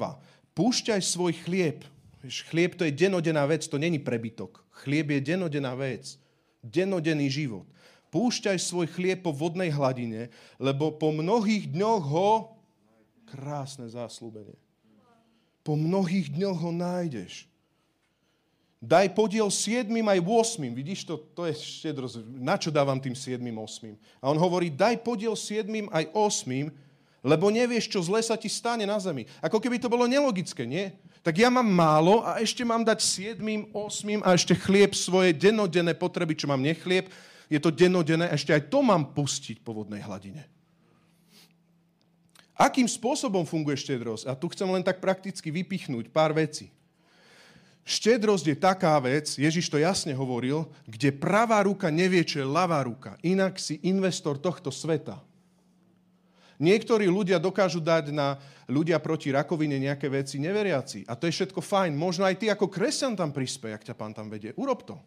S1: Púšťaj svoj chlieb Chlieb to je denodenná vec, to není prebytok. Chlieb je denodenná vec. Denodenný život. Púšťaj svoj chlieb po vodnej hladine, lebo po mnohých dňoch ho... Krásne záslúbenie. Po mnohých dňoch ho nájdeš. Daj podiel 7 aj 8. Vidíš, to, to je štedrosť. Na čo dávam tým 7 8? A on hovorí, daj podiel 7 aj 8, lebo nevieš, čo zle sa ti stane na zemi. Ako keby to bolo nelogické, nie? tak ja mám málo a ešte mám dať siedmým, osmým a ešte chlieb svoje dennodenné potreby, čo mám nechlieb, je to dennodenné, ešte aj to mám pustiť po vodnej hladine. Akým spôsobom funguje štedrosť? A tu chcem len tak prakticky vypichnúť pár vecí. Štedrosť je taká vec, Ježiš to jasne hovoril, kde pravá ruka nevie, čo je ľavá ruka. Inak si investor tohto sveta. Niektorí ľudia dokážu dať na ľudia proti rakovine nejaké veci neveriaci. A to je všetko fajn. Možno aj ty ako kresťan tam prispej, ak ťa pán tam vedie. Urob to.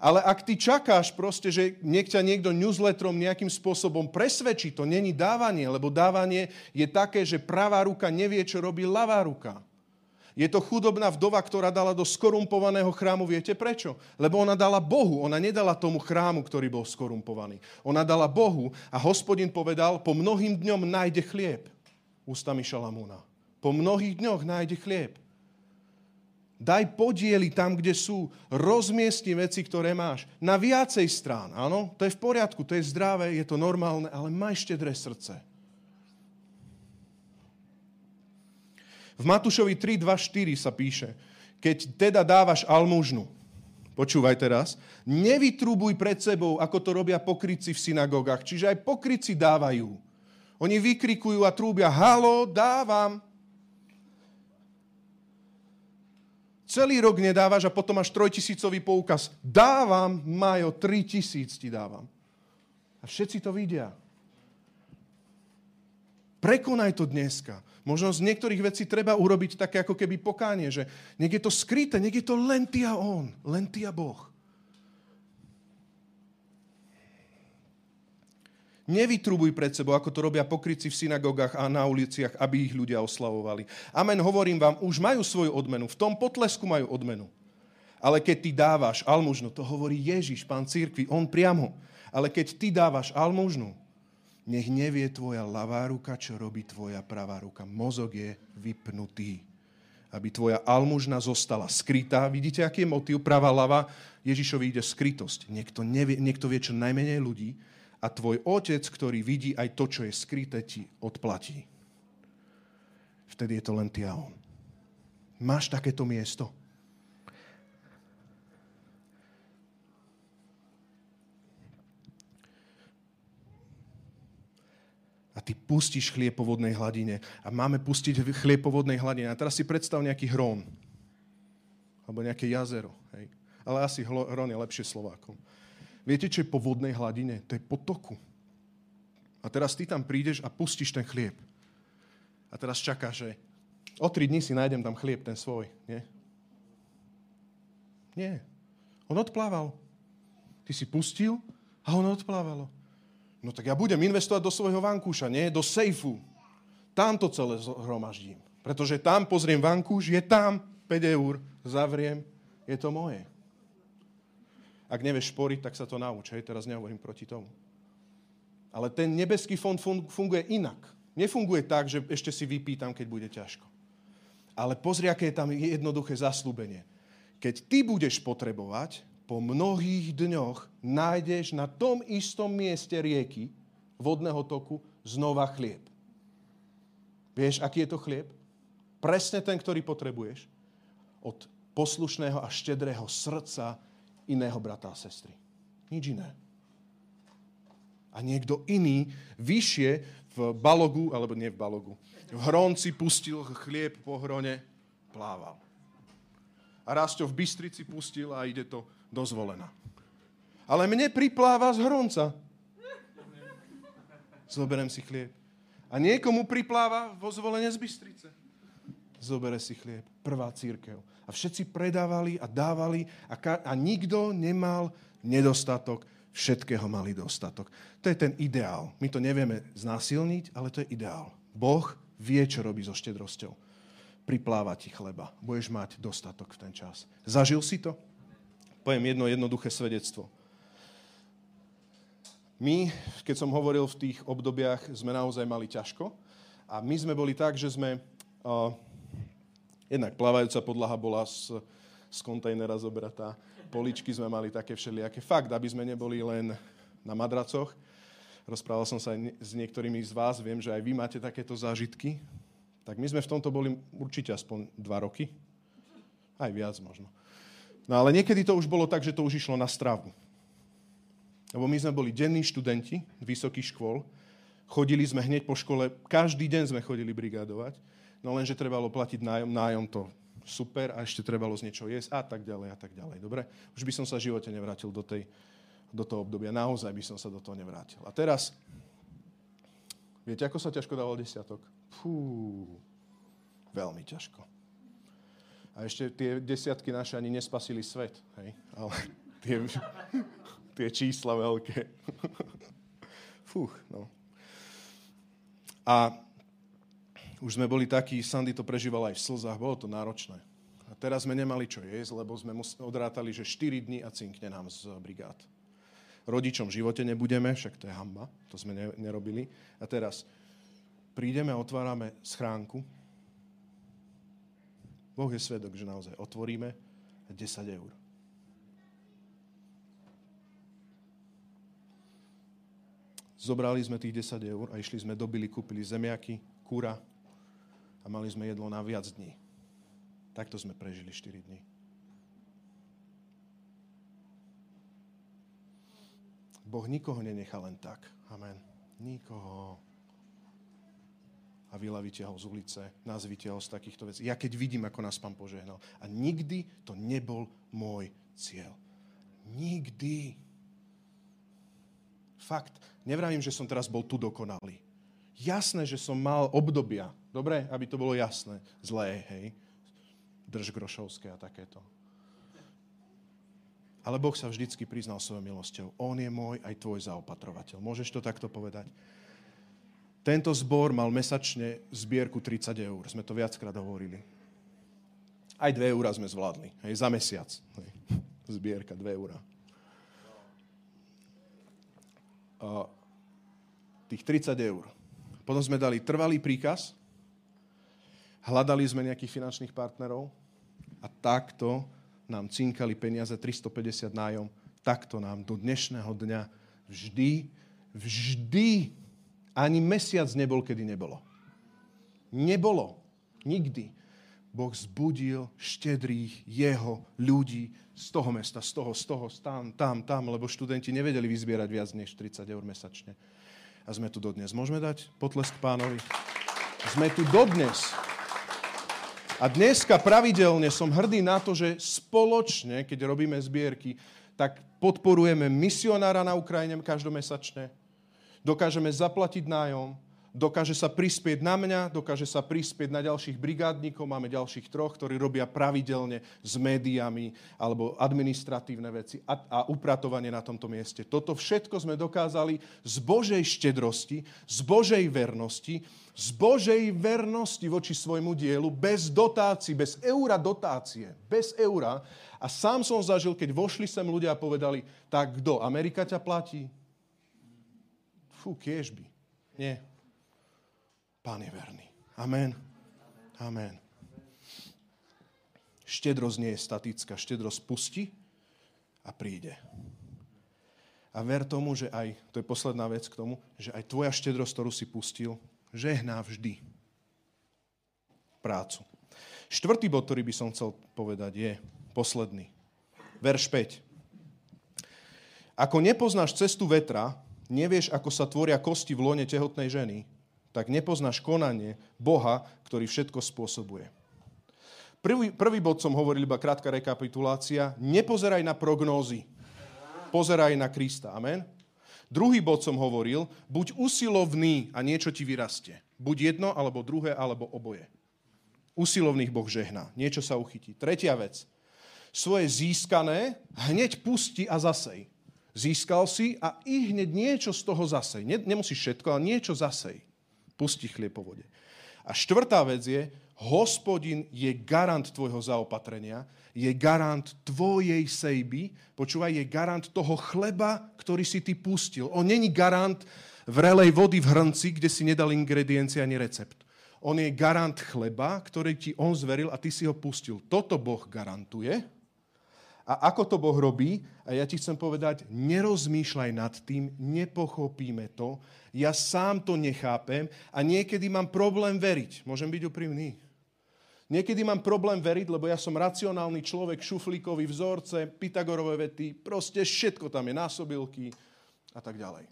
S1: Ale ak ty čakáš proste, že niek ťa niekto newsletterom nejakým spôsobom presvedčí, to není dávanie, lebo dávanie je také, že pravá ruka nevie, čo robí ľavá ruka. Je to chudobná vdova, ktorá dala do skorumpovaného chrámu. Viete prečo? Lebo ona dala Bohu. Ona nedala tomu chrámu, ktorý bol skorumpovaný. Ona dala Bohu a hospodin povedal, po mnohým dňom nájde chlieb. Ústami Šalamúna. Po mnohých dňoch nájde chlieb. Daj podiely tam, kde sú. Rozmiestni veci, ktoré máš. Na viacej strán. Áno, to je v poriadku, to je zdravé, je to normálne, ale maj štedré srdce. V Matúšovi 3, 2, 4 sa píše, keď teda dávaš almužnu, počúvaj teraz, nevytrubuj pred sebou, ako to robia pokryci v synagogách. Čiže aj pokryci dávajú. Oni vykrikujú a trúbia, halo, dávam. Celý rok nedávaš a potom máš trojtisícový poukaz. Dávam, Majo, tri tisíc ti dávam. A všetci to vidia. Prekonaj to dneska. Možno z niektorých vecí treba urobiť také ako keby pokánie, že nech je to skryté, nech je to len ty a on, len ty a Boh. Nevytrubuj pred sebou, ako to robia pokryci v synagogách a na uliciach, aby ich ľudia oslavovali. Amen, hovorím vám, už majú svoju odmenu. V tom potlesku majú odmenu. Ale keď ty dávaš almužnu, to hovorí Ježiš, pán církvy, on priamo. Ale keď ty dávaš almužnu, nech nevie tvoja ľavá ruka, čo robí tvoja pravá ruka. Mozog je vypnutý. Aby tvoja almužna zostala skrytá. Vidíte, aký je motiv? Pravá lava. Ježišovi ide skrytosť. Niekto, nevie, niekto vie čo najmenej ľudí a tvoj otec, ktorý vidí aj to, čo je skryté, ti odplatí. Vtedy je to len ty a on. Máš takéto miesto? A ty pustíš chlieb po vodnej hladine. A máme pustiť chlieb po vodnej hladine. A teraz si predstav nejaký hrón. Alebo nejaké jazero. Hej. Ale asi hrón je lepšie Slovákom. Viete, čo je po vodnej hladine? To je po toku. A teraz ty tam prídeš a pustíš ten chlieb. A teraz čakáš, že o tri dní si nájdem tam chlieb, ten svoj. Nie? Nie. On odplával. Ty si pustil a on odplávalo. No tak ja budem investovať do svojho vankúša, nie? Do sejfu. Tam to celé zhromaždím. Pretože tam pozriem vankúš, je tam 5 eur, zavriem Je to moje. Ak nevieš šporiť, tak sa to nauč. Hej, teraz nehovorím proti tomu. Ale ten nebeský fond funguje inak. Nefunguje tak, že ešte si vypýtam, keď bude ťažko. Ale pozri, aké je tam jednoduché zaslúbenie. Keď ty budeš potrebovať, po mnohých dňoch nájdeš na tom istom mieste rieky, vodného toku, znova chlieb. Vieš, aký je to chlieb? Presne ten, ktorý potrebuješ. Od poslušného a štedrého srdca iného brata a sestry. Nič iné. A niekto iný vyššie v balogu, alebo nie v balogu, v hronci pustil chlieb po hrone, plával. A Rasto v Bystrici pustil a ide to dozvolená. Ale mne pripláva z hronca. Zoberiem si chlieb. A niekomu pripláva vo zvolenie z Bystrice. Zobere si chlieb. Prvá církev a všetci predávali a dávali a, ka- a nikto nemal nedostatok, všetkého mali dostatok. To je ten ideál. My to nevieme znásilniť, ale to je ideál. Boh vie, čo robí so štedrosťou. Pripláva ti chleba. Budeš mať dostatok v ten čas. Zažil si to? Poviem jedno jednoduché svedectvo. My, keď som hovoril v tých obdobiach, sme naozaj mali ťažko. A my sme boli tak, že sme uh, Jednak plávajúca podlaha bola z, z kontajnera zobratá. Poličky sme mali také všelijaké. Fakt, aby sme neboli len na madracoch. Rozprával som sa s niektorými z vás, viem, že aj vy máte takéto zážitky. Tak my sme v tomto boli určite aspoň dva roky. Aj viac možno. No ale niekedy to už bolo tak, že to už išlo na stravu. Lebo my sme boli denní študenti vysokých škôl, chodili sme hneď po škole, každý deň sme chodili brigádovať no lenže trebalo platiť nájom, nájom to super a ešte trebalo z niečo jesť a tak ďalej a tak ďalej. Dobre? Už by som sa v živote nevrátil do, tej, do toho obdobia. Naozaj by som sa do toho nevrátil. A teraz, viete, ako sa ťažko dával desiatok? Fú, veľmi ťažko. A ešte tie desiatky naše ani nespasili svet, hej? Ale tie, tie čísla veľké. Fúch, no. A už sme boli takí, Sandy to prežíval aj v slzách, bolo to náročné. A teraz sme nemali čo jesť, lebo sme odrátali, že 4 dní a cinkne nám z brigád. Rodičom v živote nebudeme, však to je hamba, to sme nerobili. A teraz prídeme otvárame schránku. Boh je svedok, že naozaj otvoríme 10 eur. Zobrali sme tých 10 eur a išli sme, dobili, kúpili zemiaky, kúra, a mali sme jedlo na viac dní. Takto sme prežili 4 dní. Boh nikoho nenechá len tak. Amen. Nikoho. A vylavíte ho z ulice, nazvite ho z takýchto vecí. Ja keď vidím, ako nás pán požehnal. A nikdy to nebol môj cieľ. Nikdy. Fakt. Nevravím, že som teraz bol tu dokonalý. Jasné, že som mal obdobia, dobre, aby to bolo jasné, zlé, hej, drž grošovské a takéto. Ale Boh sa vždycky priznal svojou milosťou. On je môj aj tvoj zaopatrovateľ. Môžeš to takto povedať? Tento zbor mal mesačne zbierku 30 eur. Sme to viackrát hovorili. Aj 2 eurá sme zvládli. Hej, za mesiac. Hej. Zbierka 2 eurá. Tých 30 eur potom sme dali trvalý príkaz, hľadali sme nejakých finančných partnerov a takto nám cinkali peniaze 350 nájom, takto nám do dnešného dňa vždy, vždy, ani mesiac nebol, kedy nebolo. Nebolo. Nikdy. Boh zbudil štedrých jeho ľudí z toho mesta, z toho, z toho, tam, tam, tam, lebo študenti nevedeli vyzbierať viac než 30 eur mesačne a sme tu dodnes. Môžeme dať potlesk pánovi? Sme tu dodnes. A dneska pravidelne som hrdý na to, že spoločne, keď robíme zbierky, tak podporujeme misionára na Ukrajine každomesačne. Dokážeme zaplatiť nájom, dokáže sa prispieť na mňa, dokáže sa prispieť na ďalších brigádnikov, máme ďalších troch, ktorí robia pravidelne s médiami alebo administratívne veci a, a upratovanie na tomto mieste. Toto všetko sme dokázali z Božej štedrosti, z Božej vernosti, z Božej vernosti voči svojmu dielu, bez dotácií, bez eura dotácie, bez eura. A sám som zažil, keď vošli sem ľudia a povedali, tak kto, Amerika ťa platí? Fú, kiežby. Nie, Pán je verný. Amen. Amen. Štedrosť nie je statická. Štedrosť pustí a príde. A ver tomu, že aj, to je posledná vec k tomu, že aj tvoja štedrosť, ktorú si pustil, žehná vždy prácu. Štvrtý bod, ktorý by som chcel povedať, je posledný. Verš 5. Ako nepoznáš cestu vetra, nevieš, ako sa tvoria kosti v lone tehotnej ženy, tak nepoznáš konanie Boha, ktorý všetko spôsobuje. Prvý, prvý bod som hovoril, iba krátka rekapitulácia. Nepozeraj na prognózy. Pozeraj na Krista. Amen. Druhý bod som hovoril, buď usilovný a niečo ti vyrastie. Buď jedno, alebo druhé, alebo oboje. Usilovných Boh žehná. Niečo sa uchytí. Tretia vec. Svoje získané hneď pusti a zasej. Získal si a i hneď niečo z toho zasej. Nemusíš všetko, ale niečo zasej pustí chlieb po vode. A štvrtá vec je, hospodin je garant tvojho zaopatrenia, je garant tvojej sejby, počúvaj, je garant toho chleba, ktorý si ty pustil. On není garant vrelej vody v hrnci, kde si nedal ingrediencie ani recept. On je garant chleba, ktorý ti on zveril a ty si ho pustil. Toto Boh garantuje a ako to Boh robí, a ja ti chcem povedať, nerozmýšľaj nad tým, nepochopíme to, ja sám to nechápem a niekedy mám problém veriť. Môžem byť úprimný? Niekedy mám problém veriť, lebo ja som racionálny človek, šuflíkový vzorce, Pythagorové vety, proste všetko tam je, násobilky a tak ďalej.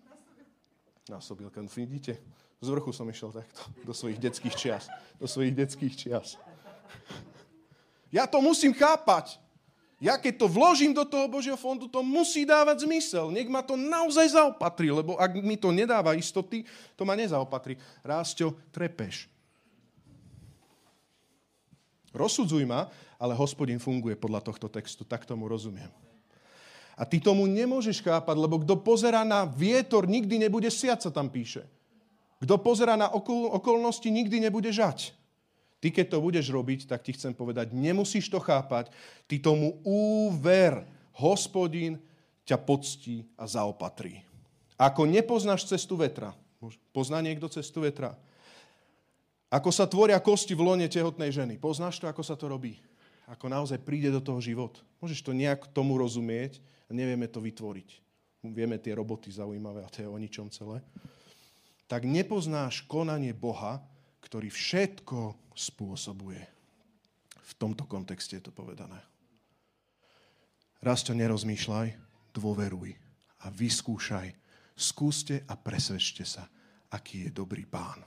S1: Násobilka, no vidíte? Z vrchu som išiel takto, do svojich detských čias. Do svojich detských čias. Ja to musím chápať. Ja keď to vložím do toho Božieho fondu, to musí dávať zmysel. Nech ma to naozaj zaopatrí, lebo ak mi to nedáva istoty, to ma nezaopatrí. Rásťo, trepeš. Rozsudzuj ma, ale hospodin funguje podľa tohto textu, tak tomu rozumiem. A ty tomu nemôžeš chápať, lebo kto pozera na vietor, nikdy nebude siať, sa tam píše. Kto pozera na okol, okolnosti, nikdy nebude žať. Ty, keď to budeš robiť, tak ti chcem povedať, nemusíš to chápať, ty tomu úver. Hospodin ťa poctí a zaopatrí. Ako nepoznáš cestu vetra, pozná niekto cestu vetra? Ako sa tvoria kosti v lone tehotnej ženy. Poznáš to, ako sa to robí? Ako naozaj príde do toho život. Môžeš to nejak tomu rozumieť a nevieme to vytvoriť. Vieme tie roboty zaujímavé a to je o ničom celé. Tak nepoznáš konanie Boha, ktorý všetko spôsobuje. V tomto kontexte je to povedané. Raz ťa nerozmýšľaj, dôveruj a vyskúšaj. Skúste a presvedčte sa, aký je dobrý pán.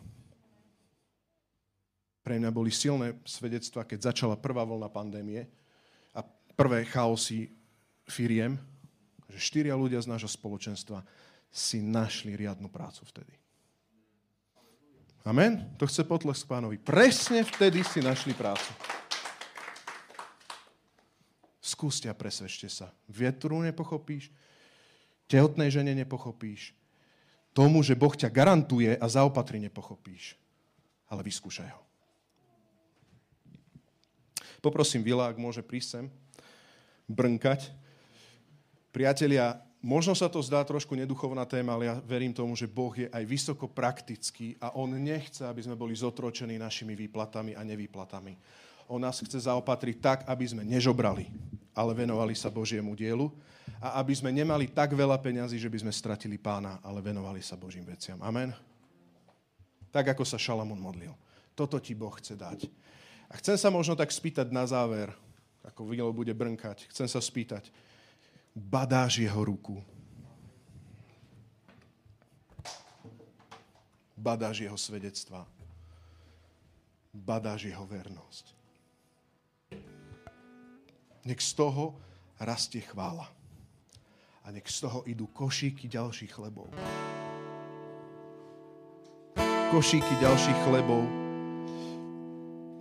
S1: Pre mňa boli silné svedectva, keď začala prvá vlna pandémie a prvé chaosy firiem, že štyria ľudia z nášho spoločenstva si našli riadnu prácu vtedy. Amen? To chce potlesk pánovi. Presne vtedy si našli prácu. Skúste a presvedčte sa. Vietru nepochopíš, tehotnej žene nepochopíš, tomu, že Boh ťa garantuje a zaopatrí nepochopíš. Ale vyskúšaj ho. Poprosím Vila, ak môže prísť sem, brnkať. Priatelia, Možno sa to zdá trošku neduchovná téma, ale ja verím tomu, že Boh je aj vysoko praktický a On nechce, aby sme boli zotročení našimi výplatami a nevýplatami. On nás chce zaopatriť tak, aby sme nežobrali, ale venovali sa Božiemu dielu a aby sme nemali tak veľa peňazí, že by sme stratili pána, ale venovali sa Božím veciam. Amen? Tak, ako sa Šalamún modlil. Toto ti Boh chce dať. A chcem sa možno tak spýtať na záver, ako Vilo bude brnkať, chcem sa spýtať, badáš jeho ruku. Badáš jeho svedectvá. Badáš jeho vernosť. Nech z toho rastie chvála. A nech z toho idú košíky ďalších chlebov. košíky ďalších chlebov.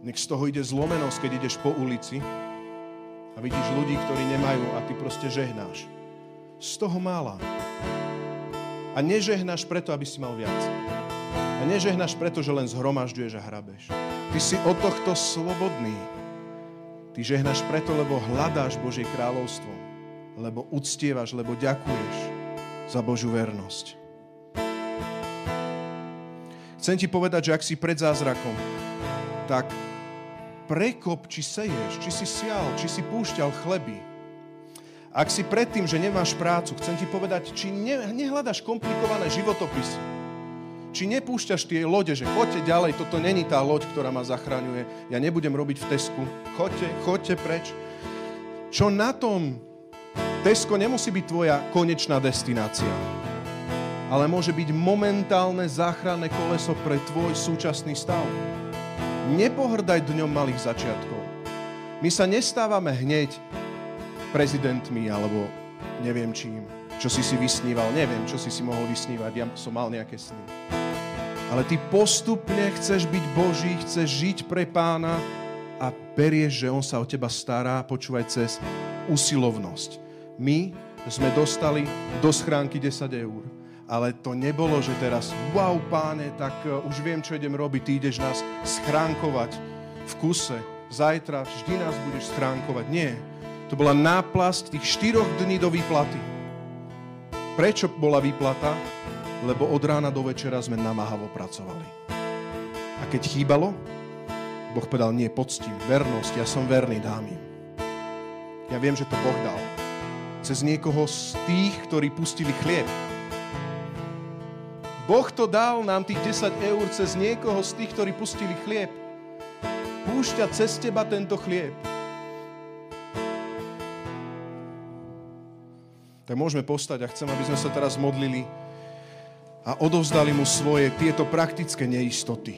S1: Nech z toho ide zlomenosť, keď ideš po ulici a vidíš ľudí, ktorí nemajú a ty proste žehnáš. Z toho mála. A nežehnáš preto, aby si mal viac. A nežehnáš preto, že len zhromažďuješ a hrabeš. Ty si od tohto slobodný. Ty žehnáš preto, lebo hľadáš Božie kráľovstvo. Lebo uctievaš, lebo ďakuješ za Božiu vernosť. Chcem ti povedať, že ak si pred zázrakom, tak prekop, či seješ, či si sial, či si púšťal chleby, ak si predtým, že nemáš prácu, chcem ti povedať, či ne, nehľadaš komplikované životopisy, či nepúšťaš tie lode, že choďte ďalej, toto není tá loď, ktorá ma zachraňuje, ja nebudem robiť v Tesku, choďte, choďte preč. Čo na tom? Tesko nemusí byť tvoja konečná destinácia, ale môže byť momentálne záchranné koleso pre tvoj súčasný stav. Nepohrdaj dňom malých začiatkov. My sa nestávame hneď prezidentmi alebo neviem čím. Čo si si vysníval, neviem, čo si si mohol vysnívať, ja som mal nejaké sny. Ale ty postupne chceš byť Boží, chceš žiť pre pána a berieš, že on sa o teba stará, počúvaj cez usilovnosť. My sme dostali do schránky 10 eur. Ale to nebolo, že teraz, wow, páne, tak uh, už viem, čo idem robiť, ty ideš nás schránkovať v kuse. Zajtra vždy nás budeš schránkovať. Nie, to bola náplasť tých štyroch dní do výplaty. Prečo bola výplata? Lebo od rána do večera sme namáhavo pracovali. A keď chýbalo, Boh povedal, nie, poctím, vernosť, ja som verný, dám im. Ja viem, že to Boh dal. Cez niekoho z tých, ktorí pustili chlieb. Boh to dal nám tých 10 eur cez niekoho z tých, ktorí pustili chlieb. Púšťa cez teba tento chlieb tak môžeme postať a chcem, aby sme sa teraz modlili a odovzdali mu svoje tieto praktické neistoty.